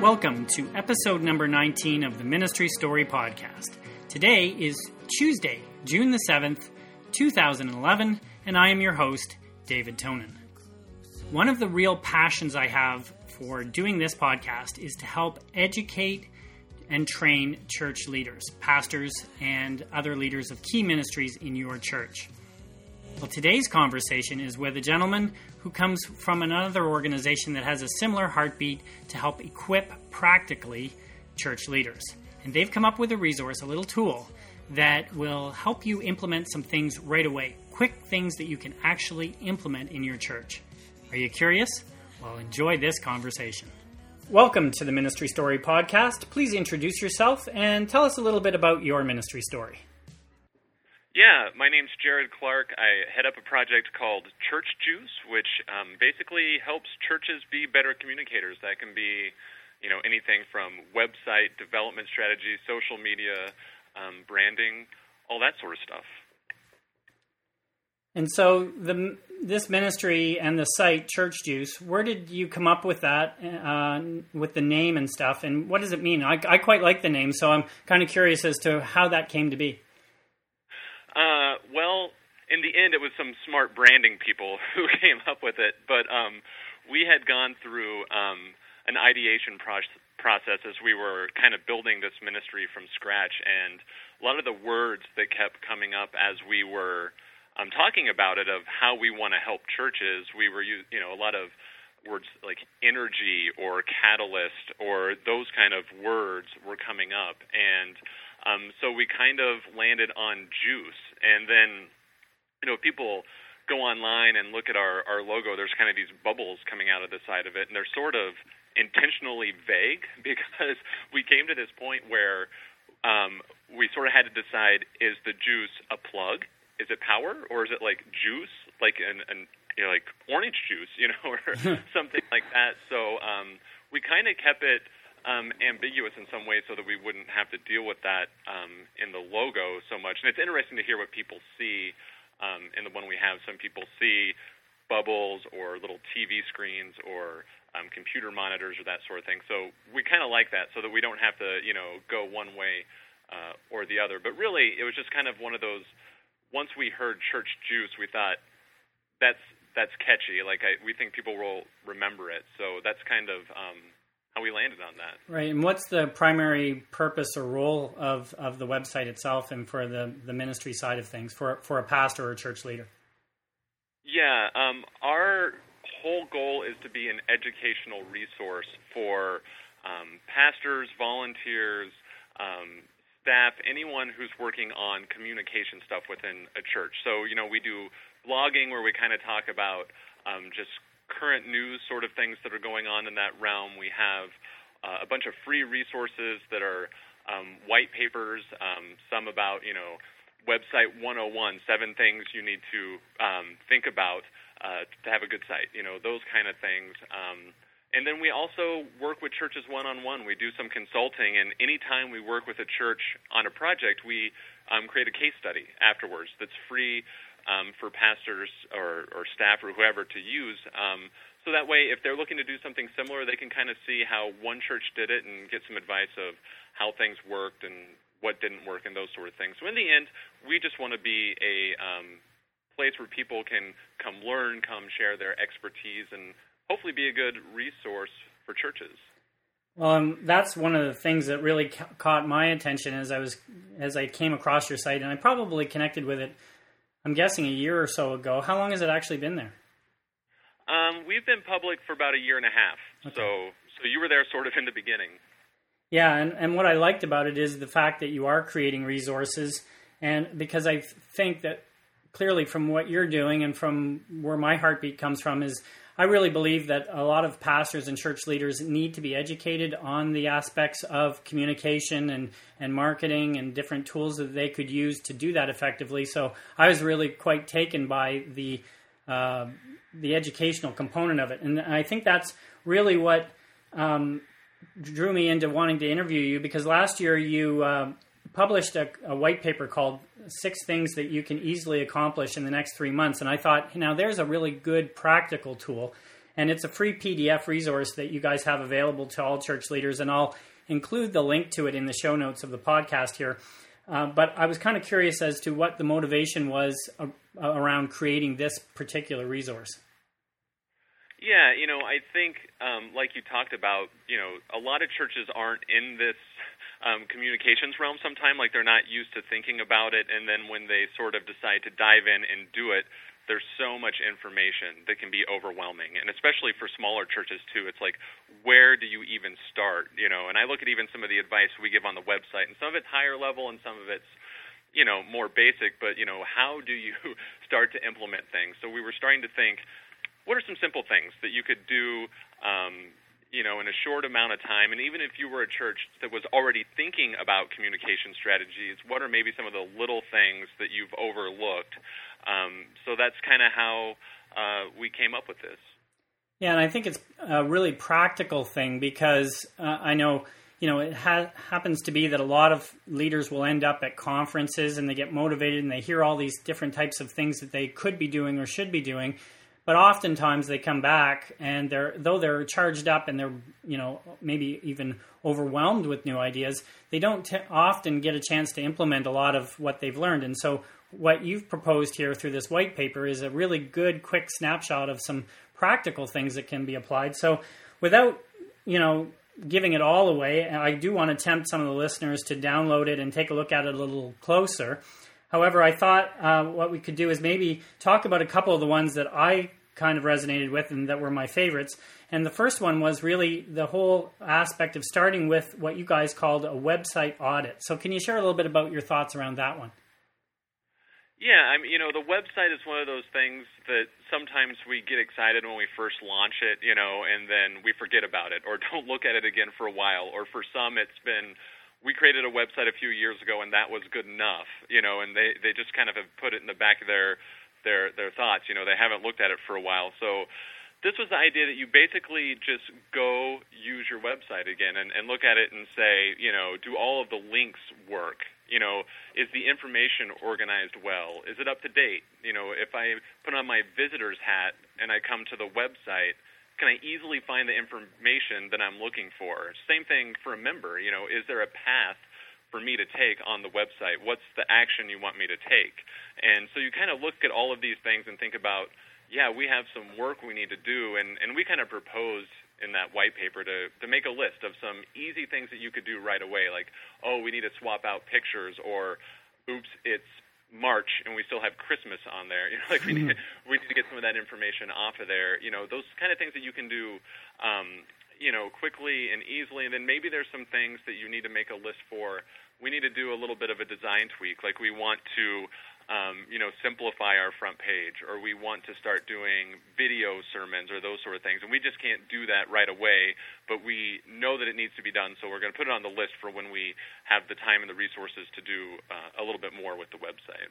Welcome to episode number 19 of the Ministry Story Podcast. Today is Tuesday, June the 7th, 2011, and I am your host, David Tonin. One of the real passions I have for doing this podcast is to help educate and train church leaders, pastors, and other leaders of key ministries in your church. Well, today's conversation is with a gentleman who comes from another organization that has a similar heartbeat to help equip practically church leaders. And they've come up with a resource, a little tool that will help you implement some things right away. Quick things that you can actually implement in your church. Are you curious? Well, enjoy this conversation. Welcome to the Ministry Story Podcast. Please introduce yourself and tell us a little bit about your ministry story. Yeah, my name's Jared Clark. I head up a project called Church Juice, which um, basically helps churches be better communicators. That can be, you know, anything from website development strategies, social media, um, branding, all that sort of stuff. And so the this ministry and the site Church Juice, where did you come up with that, uh, with the name and stuff, and what does it mean? I, I quite like the name, so I'm kind of curious as to how that came to be. In the end, it was some smart branding people who came up with it. But um, we had gone through um, an ideation pro- process as we were kind of building this ministry from scratch, and a lot of the words that kept coming up as we were um, talking about it of how we want to help churches, we were you know a lot of words like energy or catalyst or those kind of words were coming up. And um, so we kind of landed on juice, and then you know people go online and look at our our logo. There's kind of these bubbles coming out of the side of it, and they're sort of intentionally vague because we came to this point where um, we sort of had to decide: is the juice a plug? Is it power, or is it like juice, like an, an you know like orange juice, you know, or something like that? So um, we kind of kept it um, ambiguous in some ways so that we wouldn't have to deal with that um, in the logo so much. And it's interesting to hear what people see um, in the one we have. Some people see bubbles or little TV screens or um, computer monitors or that sort of thing. So we kind of like that so that we don't have to, you know, go one way uh, or the other. But really, it was just kind of one of those. Once we heard Church Juice, we thought that's that's catchy. Like I, we think people will remember it. So that's kind of um, how we landed on that. Right. And what's the primary purpose or role of, of the website itself and for the, the ministry side of things for, for a pastor or a church leader? Yeah. Um, our whole goal is to be an educational resource for um, pastors, volunteers, um, staff, anyone who's working on communication stuff within a church. So, you know, we do blogging where we kind of talk about um, just current news sort of things that are going on in that realm. We have uh, a bunch of free resources that are um, white papers, um, some about, you know, website 101, seven things you need to um, think about uh, to have a good site, you know, those kind of things. Um, and then we also work with churches one on one. We do some consulting, and anytime we work with a church on a project, we um, create a case study afterwards that's free um, for pastors or, or staff or whoever to use. Um, so that way, if they're looking to do something similar, they can kind of see how one church did it and get some advice of how things worked and what didn't work and those sort of things. So in the end, we just want to be a um, place where people can come learn, come share their expertise, and hopefully be a good resource for churches. Well, um, that's one of the things that really ca- caught my attention as I was as I came across your site, and I probably connected with it I'm guessing a year or so ago. How long has it actually been there? Um, we've been public for about a year and a half. Okay. So, so you were there sort of in the beginning. Yeah, and, and what I liked about it is the fact that you are creating resources, and because I think that clearly from what you're doing and from where my heartbeat comes from is I really believe that a lot of pastors and church leaders need to be educated on the aspects of communication and, and marketing and different tools that they could use to do that effectively. So I was really quite taken by the uh, the educational component of it, and I think that's really what um, drew me into wanting to interview you because last year you uh, published a, a, white paper called Six Things That You Can Easily Accomplish in the Next Three Months. And I thought, now there's a really good practical tool. and it's a free PDF resource that you guys have available to all church leaders, and I'll include the link to it in the show notes of the podcast here. Uh, but I was kind of curious as to what the motivation was uh, around creating this particular resource. Yeah, you know, I think, um, like you talked about, you know, a lot of churches aren't in this um, communications realm sometime. like they're not used to thinking about it, and then when they sort of decide to dive in and do it, there's so much information that can be overwhelming and especially for smaller churches too it's like where do you even start you know and i look at even some of the advice we give on the website and some of it's higher level and some of it's you know more basic but you know how do you start to implement things so we were starting to think what are some simple things that you could do um, you know, in a short amount of time, and even if you were a church that was already thinking about communication strategies, what are maybe some of the little things that you've overlooked um, so that's kind of how uh, we came up with this. Yeah, and I think it's a really practical thing because uh, I know you know it ha- happens to be that a lot of leaders will end up at conferences and they get motivated and they hear all these different types of things that they could be doing or should be doing but oftentimes they come back and they're though they're charged up and they're you know maybe even overwhelmed with new ideas they don't t- often get a chance to implement a lot of what they've learned. And so what you've proposed here through this white paper is a really good quick snapshot of some practical things that can be applied. So without you know giving it all away i do want to tempt some of the listeners to download it and take a look at it a little closer. However, I thought uh, what we could do is maybe talk about a couple of the ones that I kind of resonated with and that were my favorites. And the first one was really the whole aspect of starting with what you guys called a website audit. So, can you share a little bit about your thoughts around that one? Yeah, I mean, you know, the website is one of those things that sometimes we get excited when we first launch it, you know, and then we forget about it or don't look at it again for a while. Or for some, it's been we created a website a few years ago and that was good enough, you know, and they they just kind of have put it in the back of their their their thoughts. You know, they haven't looked at it for a while. So this was the idea that you basically just go use your website again and, and look at it and say, you know, do all of the links work? You know, is the information organized well? Is it up to date? You know, if I put on my visitor's hat and I come to the website, can I easily find the information that I'm looking for? Same thing for a member. You know, is there a path for me to take on the website? What's the action you want me to take? And so you kind of look at all of these things and think about, yeah, we have some work we need to do, and, and we kind of proposed in that white paper to, to make a list of some easy things that you could do right away, like, oh, we need to swap out pictures, or oops, it's March and we still have Christmas on there. You know, like we need we need to get some of that information off of there. You know, those kind of things that you can do um, you know, quickly and easily. And then maybe there's some things that you need to make a list for. We need to do a little bit of a design tweak, like we want to, um, you know, simplify our front page, or we want to start doing video sermons or those sort of things. And we just can't do that right away, but we know that it needs to be done, so we're going to put it on the list for when we have the time and the resources to do uh, a little bit more with the website.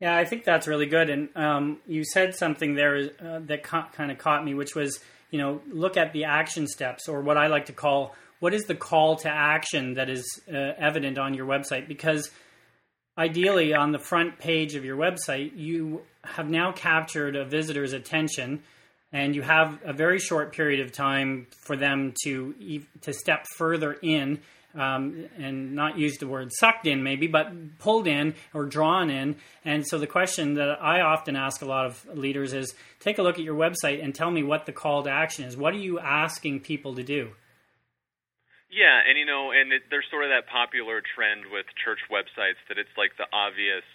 Yeah, I think that's really good. And um, you said something there uh, that ca- kind of caught me, which was you know, look at the action steps or what I like to call what is the call to action that is uh, evident on your website? Because ideally on the front page of your website you have now captured a visitor's attention and you have a very short period of time for them to to step further in um, and not use the word sucked in maybe, but pulled in or drawn in. And so the question that I often ask a lot of leaders is take a look at your website and tell me what the call to action is. What are you asking people to do? Yeah, and you know, and it, there's sort of that popular trend with church websites that it's like the obvious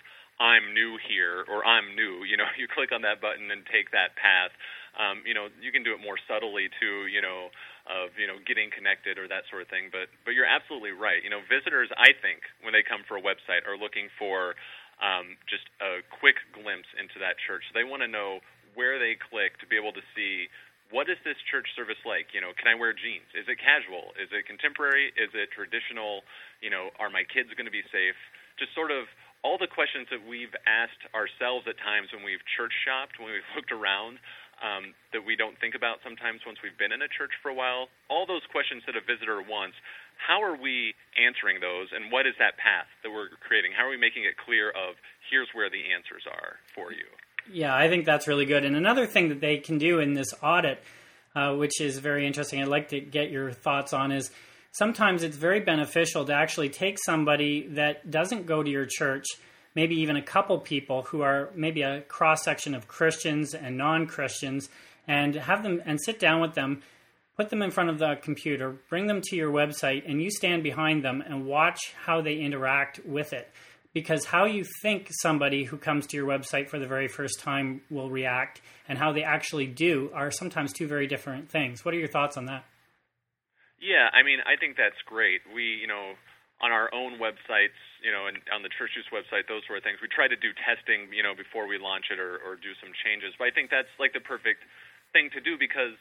I'm new here or I'm new. You know, you click on that button and take that path. Um, you know, you can do it more subtly too. You know, of you know getting connected or that sort of thing. But but you're absolutely right. You know, visitors, I think, when they come for a website, are looking for um, just a quick glimpse into that church. So they want to know where they click to be able to see what is this church service like? You know, can I wear jeans? Is it casual? Is it contemporary? Is it traditional? You know, are my kids going to be safe? Just sort of all the questions that we've asked ourselves at times when we've church shopped, when we've looked around, um, that we don't think about sometimes once we've been in a church for a while. All those questions that a visitor wants, how are we answering those, and what is that path that we're creating? How are we making it clear of here's where the answers are for you? Yeah, I think that's really good. And another thing that they can do in this audit, uh, which is very interesting. I'd like to get your thoughts on is sometimes it's very beneficial to actually take somebody that doesn't go to your church, maybe even a couple people who are maybe a cross section of Christians and non Christians, and have them and sit down with them, put them in front of the computer, bring them to your website, and you stand behind them and watch how they interact with it. Because how you think somebody who comes to your website for the very first time will react and how they actually do are sometimes two very different things. What are your thoughts on that? Yeah, I mean, I think that's great. We, you know, on our own websites, you know, and on the Church Juice website, those sort of things. We try to do testing, you know, before we launch it or, or do some changes. But I think that's like the perfect thing to do because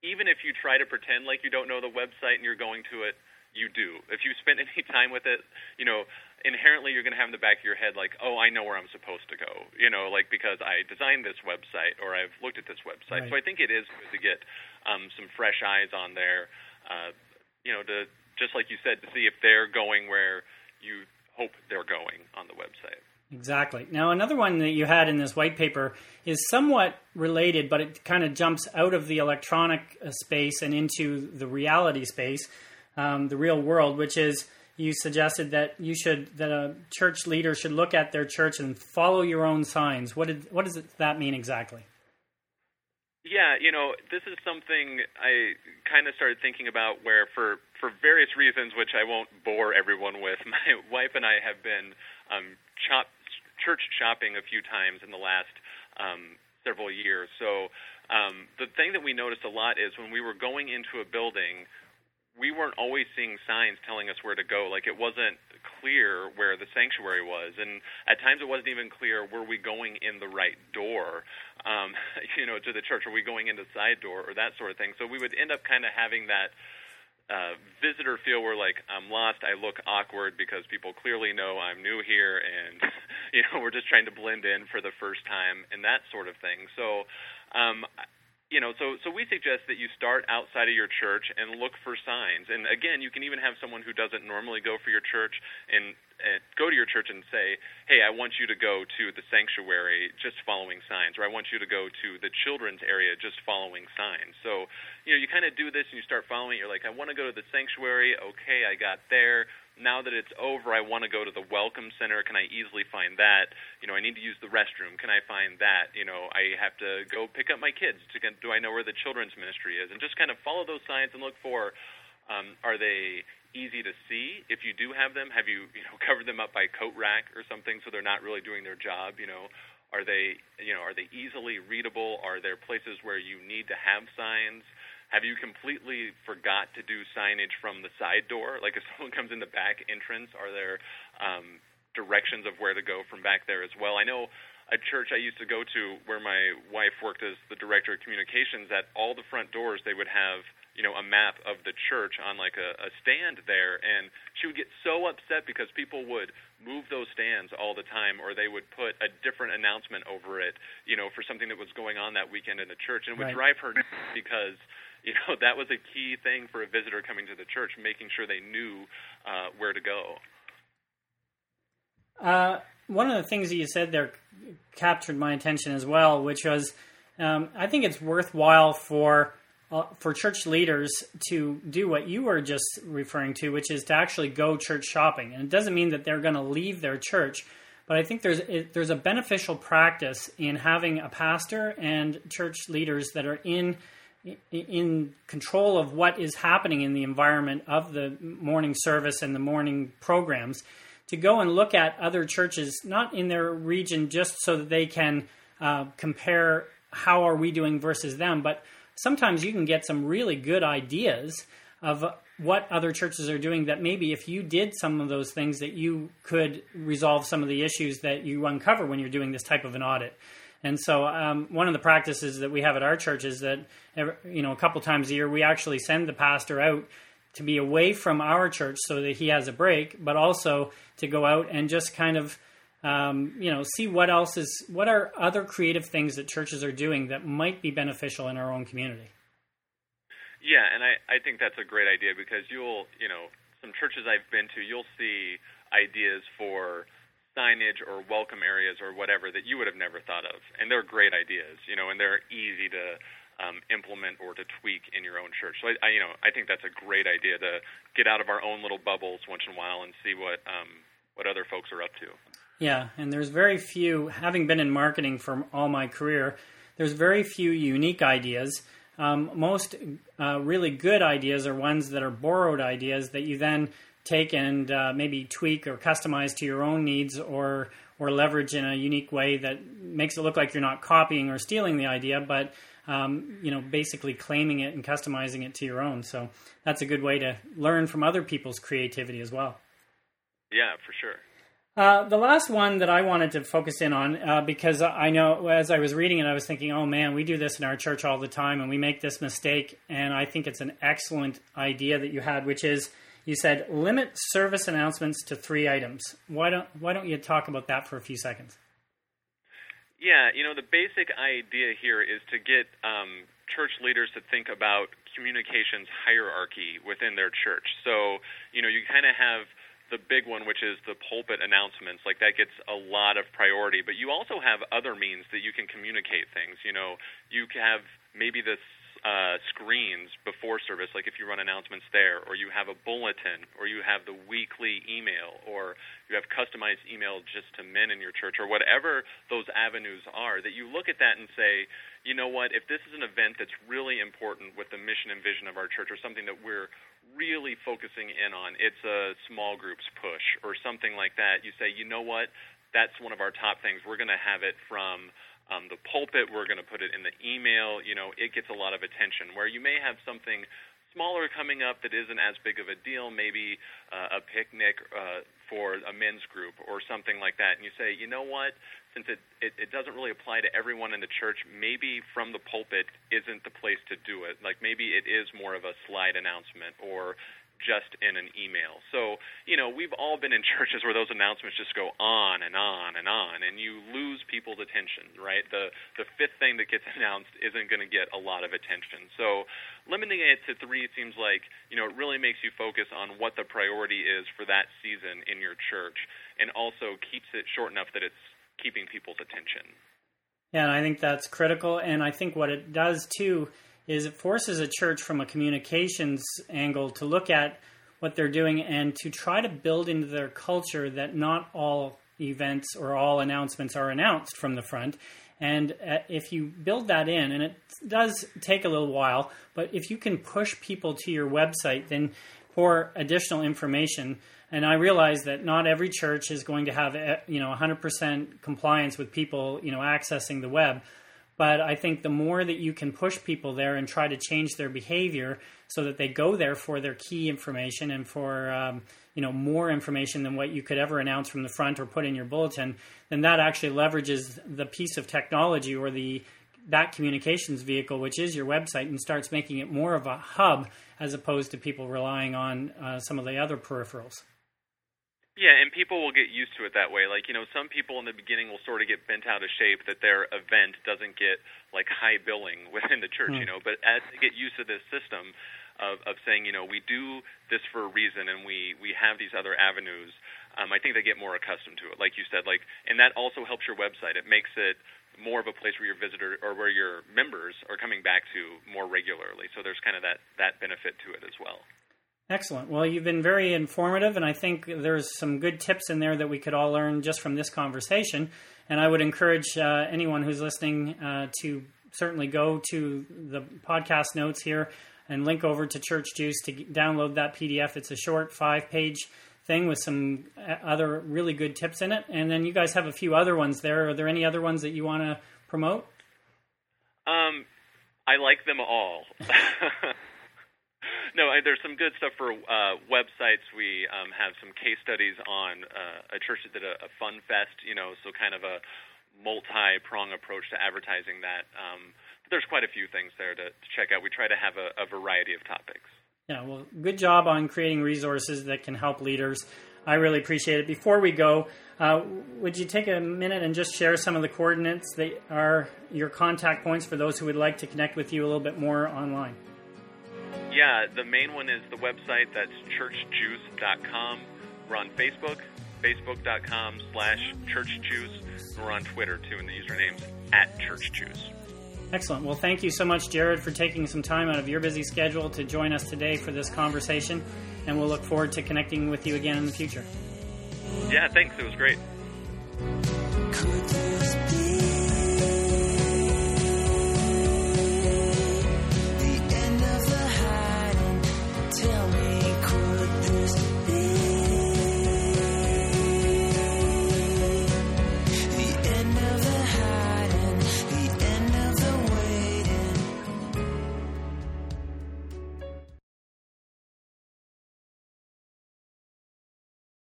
even if you try to pretend like you don't know the website and you're going to it, you do. If you spend any time with it, you know, inherently you're going to have in the back of your head like, oh, I know where I'm supposed to go, you know, like because I designed this website or I've looked at this website. Right. So I think it is good to get um, some fresh eyes on there uh, you know, to just like you said, to see if they're going where you hope they're going on the website. Exactly. Now, another one that you had in this white paper is somewhat related, but it kind of jumps out of the electronic uh, space and into the reality space, um, the real world, which is you suggested that you should that a church leader should look at their church and follow your own signs. What did what does that mean exactly? Yeah, you know, this is something I kind of started thinking about where for for various reasons which I won't bore everyone with, my wife and I have been um chop, church shopping a few times in the last um several years. So, um the thing that we noticed a lot is when we were going into a building, we weren't always seeing signs telling us where to go. Like it wasn't clear where the sanctuary was, and at times it wasn't even clear were we going in the right door, um, you know, to the church. Are we going in the side door or that sort of thing? So we would end up kind of having that uh, visitor feel where like I'm lost, I look awkward because people clearly know I'm new here, and you know we're just trying to blend in for the first time and that sort of thing. So. Um, you know, so so we suggest that you start outside of your church and look for signs. And again, you can even have someone who doesn't normally go for your church and, and go to your church and say, "Hey, I want you to go to the sanctuary just following signs," or "I want you to go to the children's area just following signs." So, you know, you kind of do this and you start following. It. You're like, "I want to go to the sanctuary. Okay, I got there now that it's over, I want to go to the welcome center. Can I easily find that? You know, I need to use the restroom. Can I find that? You know, I have to go pick up my kids. Do I know where the children's ministry is? And just kind of follow those signs and look for um, are they easy to see? If you do have them, have you you know covered them up by coat rack or something so they're not really doing their job? You know, are they you know are they easily readable? Are there places where you need to have signs? Have you completely forgot to do signage from the side door? Like if someone comes in the back entrance, are there um, directions of where to go from back there as well? I know a church I used to go to where my wife worked as the director of communications. At all the front doors, they would have you know a map of the church on like a, a stand there, and she would get so upset because people would move those stands all the time, or they would put a different announcement over it, you know, for something that was going on that weekend in the church, and it would right. drive her because you know that was a key thing for a visitor coming to the church, making sure they knew uh, where to go. Uh, one of the things that you said there captured my attention as well, which was um, I think it's worthwhile for uh, for church leaders to do what you were just referring to, which is to actually go church shopping. And it doesn't mean that they're going to leave their church, but I think there's there's a beneficial practice in having a pastor and church leaders that are in in control of what is happening in the environment of the morning service and the morning programs to go and look at other churches, not in their region just so that they can uh, compare how are we doing versus them, but sometimes you can get some really good ideas of what other churches are doing that maybe if you did some of those things that you could resolve some of the issues that you uncover when you're doing this type of an audit. And so, um, one of the practices that we have at our church is that, you know, a couple times a year, we actually send the pastor out to be away from our church so that he has a break, but also to go out and just kind of, um, you know, see what else is, what are other creative things that churches are doing that might be beneficial in our own community. Yeah, and I, I think that's a great idea because you'll, you know, some churches I've been to, you'll see ideas for signage or welcome areas or whatever that you would have never thought of. And they're great ideas, you know, and they're easy to um, implement or to tweak in your own church. So I, I, you know, I think that's a great idea to get out of our own little bubbles once in a while and see what um, what other folks are up to. Yeah, and there's very few. Having been in marketing for all my career, there's very few unique ideas. Um, most uh, really good ideas are ones that are borrowed ideas that you then take and uh, maybe tweak or customize to your own needs or or leverage in a unique way that makes it look like you're not copying or stealing the idea, but um, you know, basically claiming it and customizing it to your own. So that's a good way to learn from other people's creativity as well. Yeah, for sure. Uh, the last one that I wanted to focus in on, uh, because I know as I was reading it, I was thinking, oh man, we do this in our church all the time and we make this mistake. And I think it's an excellent idea that you had, which is you said limit service announcements to three items. Why don't, why don't you talk about that for a few seconds? Yeah, you know, the basic idea here is to get um, church leaders to think about communications hierarchy within their church. So, you know, you kind of have the big one, which is the pulpit announcements. Like that gets a lot of priority, but you also have other means that you can communicate things. You know, you have maybe this uh, screens before service, like if you run announcements there, or you have a bulletin, or you have the weekly email, or you have customized email just to men in your church, or whatever those avenues are, that you look at that and say, you know what, if this is an event that's really important with the mission and vision of our church, or something that we're really focusing in on, it's a small groups push, or something like that, you say, you know what, that's one of our top things. We're going to have it from um, the pulpit. We're going to put it in the email. You know, it gets a lot of attention. Where you may have something smaller coming up that isn't as big of a deal, maybe uh, a picnic uh, for a men's group or something like that, and you say, you know what, since it, it, it doesn't really apply to everyone in the church, maybe from the pulpit isn't the place to do it. Like maybe it is more of a slide announcement or just in an email. So, you know, we've all been in churches where those announcements just go on and on and on and you lose people's attention, right? The the fifth thing that gets announced isn't going to get a lot of attention. So, limiting it to 3 seems like, you know, it really makes you focus on what the priority is for that season in your church and also keeps it short enough that it's keeping people's attention. Yeah, and I think that's critical and I think what it does too is it forces a church from a communications angle to look at what they're doing and to try to build into their culture that not all events or all announcements are announced from the front. And uh, if you build that in, and it does take a little while, but if you can push people to your website, then for additional information, and I realize that not every church is going to have uh, you know 100% compliance with people you know accessing the web, but I think the more that you can push people there and try to change their behavior so that they go there for their key information and for um, you know more information than what you could ever announce from the front or put in your bulletin, then that actually leverages the piece of technology or the that communications vehicle, which is your website, and starts making it more of a hub as opposed to people relying on uh, some of the other peripherals. Yeah, and people will get used to it that way. Like, you know, some people in the beginning will sort of get bent out of shape that their event doesn't get like high billing within the church, mm. you know, but as they get used to this system of of saying, you know, we do this for a reason and we we have these other avenues, um I think they get more accustomed to it. Like you said, like and that also helps your website. It makes it more of a place where your visitor or where your members are coming back to more regularly. So there's kind of that that benefit to it as well. Excellent. Well, you've been very informative, and I think there's some good tips in there that we could all learn just from this conversation. And I would encourage uh, anyone who's listening uh, to certainly go to the podcast notes here and link over to Church Juice to download that PDF. It's a short five page thing with some uh, other really good tips in it. And then you guys have a few other ones there. Are there any other ones that you want to promote? Um, I like them all. no, there's some good stuff for uh, websites. We um, have some case studies on uh, a church that did a, a fun fest, you know, so kind of a multi-prong approach to advertising that. Um, there's quite a few things there to, to check out. We try to have a, a variety of topics. Yeah, well, good job on creating resources that can help leaders. I really appreciate it. Before we go, uh, would you take a minute and just share some of the coordinates that are your contact points for those who would like to connect with you a little bit more online? Yeah, the main one is the website. That's churchjuice.com. We're on Facebook, facebook.com slash churchjuice. We're on Twitter, too, and the username's at churchjuice. Excellent. Well, thank you so much, Jared, for taking some time out of your busy schedule to join us today for this conversation, and we'll look forward to connecting with you again in the future. Yeah, thanks. It was great.